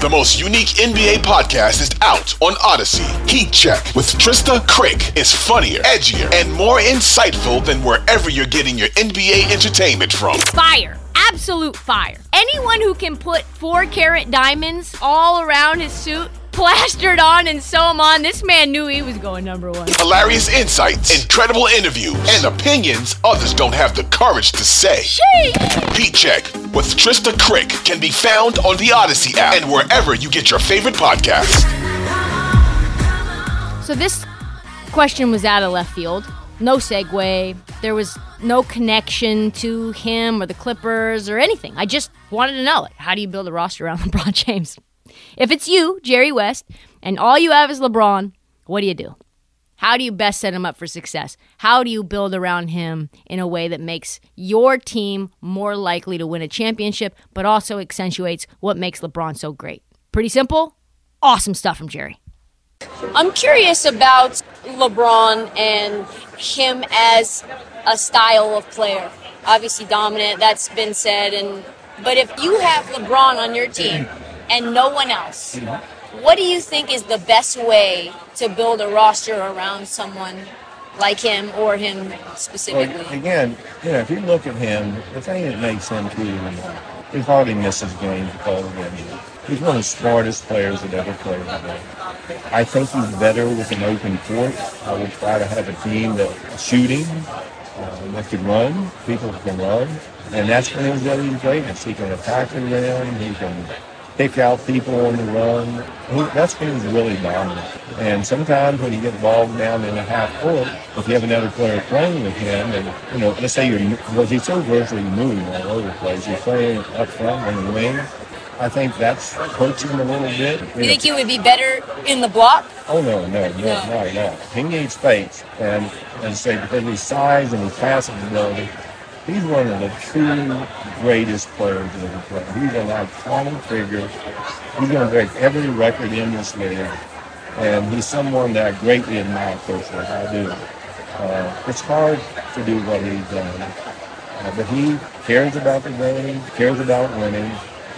The most unique NBA podcast is out on Odyssey. Heat Check with Trista Crick is funnier, edgier, and more insightful than wherever you're getting your NBA entertainment from. Fire. Absolute fire. Anyone who can put four carat diamonds all around his suit plastered on and sew them on. This man knew he was going number one. Hilarious insights, incredible interviews, and opinions others don't have the courage to say. Sheesh. Heat Check with Trista Crick can be found on the Odyssey app and wherever you get your favorite podcasts. So this question was out of left field. No segue. There was no connection to him or the Clippers or anything. I just wanted to know, like, how do you build a roster around LeBron James? If it's you, Jerry West, and all you have is LeBron, what do you do? How do you best set him up for success? How do you build around him in a way that makes your team more likely to win a championship, but also accentuates what makes LeBron so great? Pretty simple. Awesome stuff from Jerry. I'm curious about LeBron and him as a style of player. Obviously dominant, that's been said and but if you have LeBron on your team and no one else, what do you think is the best way to build a roster around someone like him or him specifically? Well, again, you know, if you look at him, the thing that makes him too, he hardly misses games because of him. He's one of the smartest players that ever played the game. I think he's better with an open court. I would try to have a team that shooting, uh, that can run, people can run, and that's when he's really greatest. He can attack the rim, he can pick out people on the run. He, that's when he's really dominant. And sometimes when you get bogged down in a half court, if you have another player playing with him, and you know, let's say you're because he's so virtually moving all over the place, you're playing up front on the wing. I think that's hurts him a little bit. You think he would be better in the block? Oh no, no, no, no, no. no. He needs space, and as I say, because of his size and his passing ability, he's one of the true greatest players ever played. He's an iconic figure. He's going to break every record in this league, and he's someone that I greatly admire personally. I do. Uh, it's hard to do what he's done, uh, but he cares about the game, cares about winning.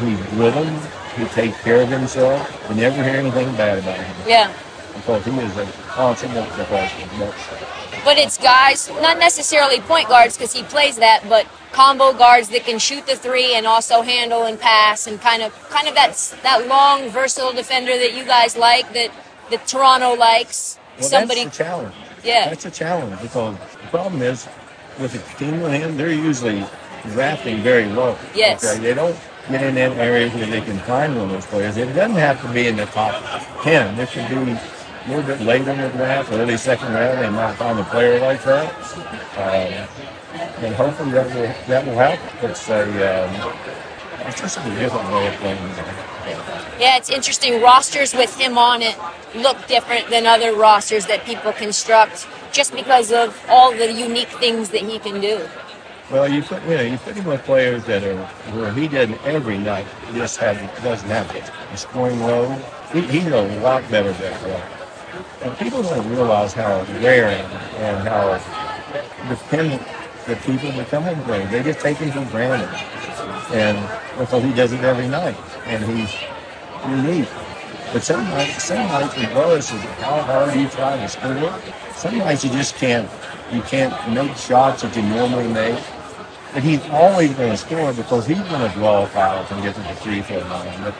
He's driven. He takes care of himself. You never hear anything bad about him Yeah. because he is a consummate professional. But it's guys, not necessarily point guards because he plays that, but combo guards that can shoot the three and also handle and pass and kind of kind of that that long versatile defender that you guys like that that Toronto likes. Well, Somebody that's a challenge. Yeah. That's a challenge because the problem is with a team with him, they're usually drafting very low. Yes. Okay? They don't get in that area where they can find one of those players. It doesn't have to be in the top 10. It could be a little bit later in the draft, early second round. They might find a player like that. Um, and hopefully that will, that will help. It's a, um, it's just a different way of playing. Yeah, it's interesting. Rosters with him on it look different than other rosters that people construct just because of all the unique things that he can do. Well, you put you know you put him with players that are where he doesn't every night just have doesn't have it. He's scoring low. He, he's a lot better that way. And people don't realize how rare and how dependent the people become on players. They just take him for granted, and because he does it every night, and he's unique. But some nights, some nights, regardless of how hard you try to score, some nights you just can't. You can't make shots that you normally make. But he's always going to score because he's going to draw fouls and get to the free throw line. But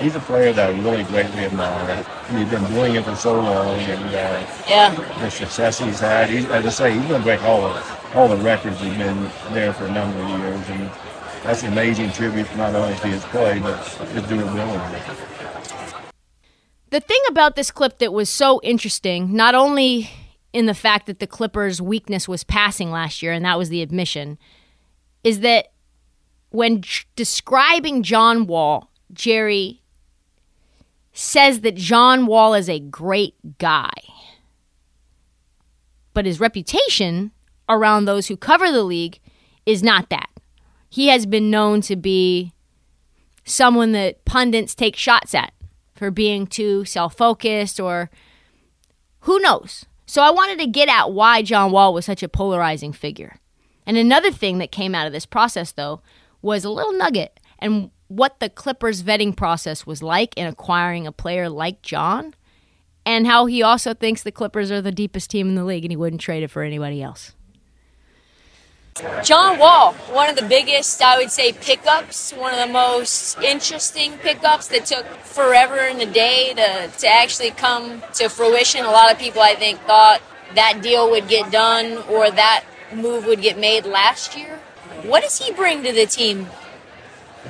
he's a player that I really greatly admire. He's been doing it for so long, and uh, Yeah. the success he's had. He's, as I say, he's going to break all of it. all the records have been there for a number of years, and that's an amazing tribute not only to his play but his durability. The thing about this clip that was so interesting, not only in the fact that the Clippers' weakness was passing last year, and that was the admission, is that when j- describing John Wall, Jerry says that John Wall is a great guy. But his reputation around those who cover the league is not that. He has been known to be someone that pundits take shots at for being too self focused or who knows. So I wanted to get at why John Wall was such a polarizing figure. And another thing that came out of this process, though, was a little nugget and what the Clippers vetting process was like in acquiring a player like John, and how he also thinks the Clippers are the deepest team in the league and he wouldn't trade it for anybody else. John Wall, one of the biggest, I would say, pickups, one of the most interesting pickups that took forever in a day to, to actually come to fruition. A lot of people, I think, thought that deal would get done or that move would get made last year. What does he bring to the team?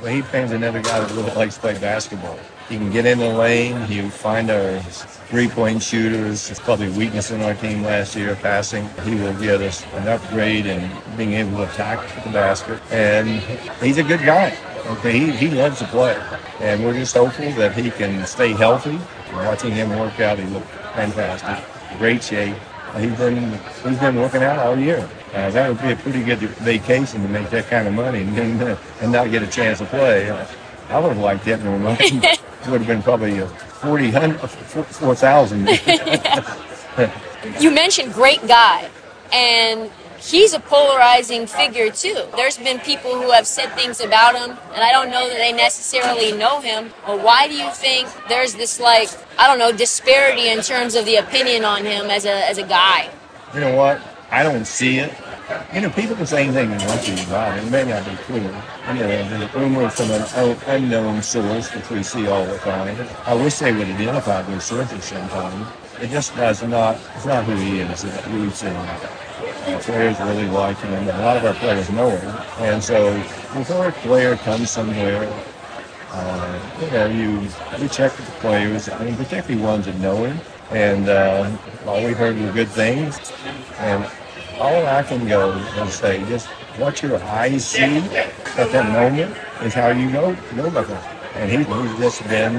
Well, he brings another guy that really likes to play basketball. He can get in the lane. He'll find our three-point shooters. It's probably weakness in our team last year, passing. He will get us an upgrade in being able to attack the basket. And he's a good guy. Okay, he, he loves to play. And we're just hopeful that he can stay healthy. Watching him work out, he looked fantastic. Great shape. He's been he's been working out all year. Uh, that would be a pretty good vacation to make that kind of money and, and uh, not get a chance to play. I would have liked it more money. it would have been probably uh, 40, uh, 4,000. you mentioned great guy, and he's a polarizing figure too. There's been people who have said things about him, and I don't know that they necessarily know him. But why do you think there's this like I don't know disparity in terms of the opinion on him as a as a guy? You know what? I don't see it. You know, people can say anything they want to about it. It may not be true. You know, the rumors from an unknown source, which we see all the time. I wish they would identify those sources sometime. It just does not, it's not who he is that we've seen. Uh, players really like him. A lot of our players know him. And so before a player comes somewhere, uh, you know, you, you check with the players, I mean, particularly ones that know him. And uh, all we heard were good things. And all I can go and say, just what your eyes see at that moment is how you know know about him. And he, he's just been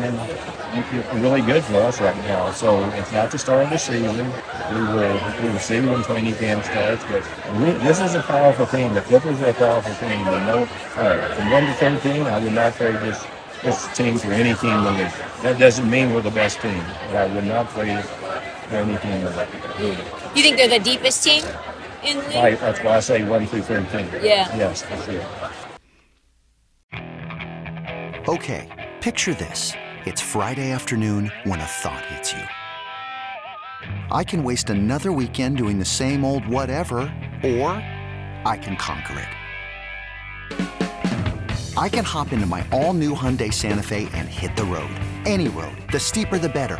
really good for us right now. So it's not the start of the season. We will we will see when training camp starts. But we, this is a powerful team. The Clippers are a powerful team. We know uh, from one to thirteen, I would not trade this this team for any team in the. That doesn't mean we're the best team, but I would not trade it for any team in the league. You think they're the deepest team? In league? Right, that's why I say 1 through 13. Yeah. Yes, that's it. Okay, picture this. It's Friday afternoon when a thought hits you. I can waste another weekend doing the same old whatever, or I can conquer it. I can hop into my all new Hyundai Santa Fe and hit the road. Any road. The steeper, the better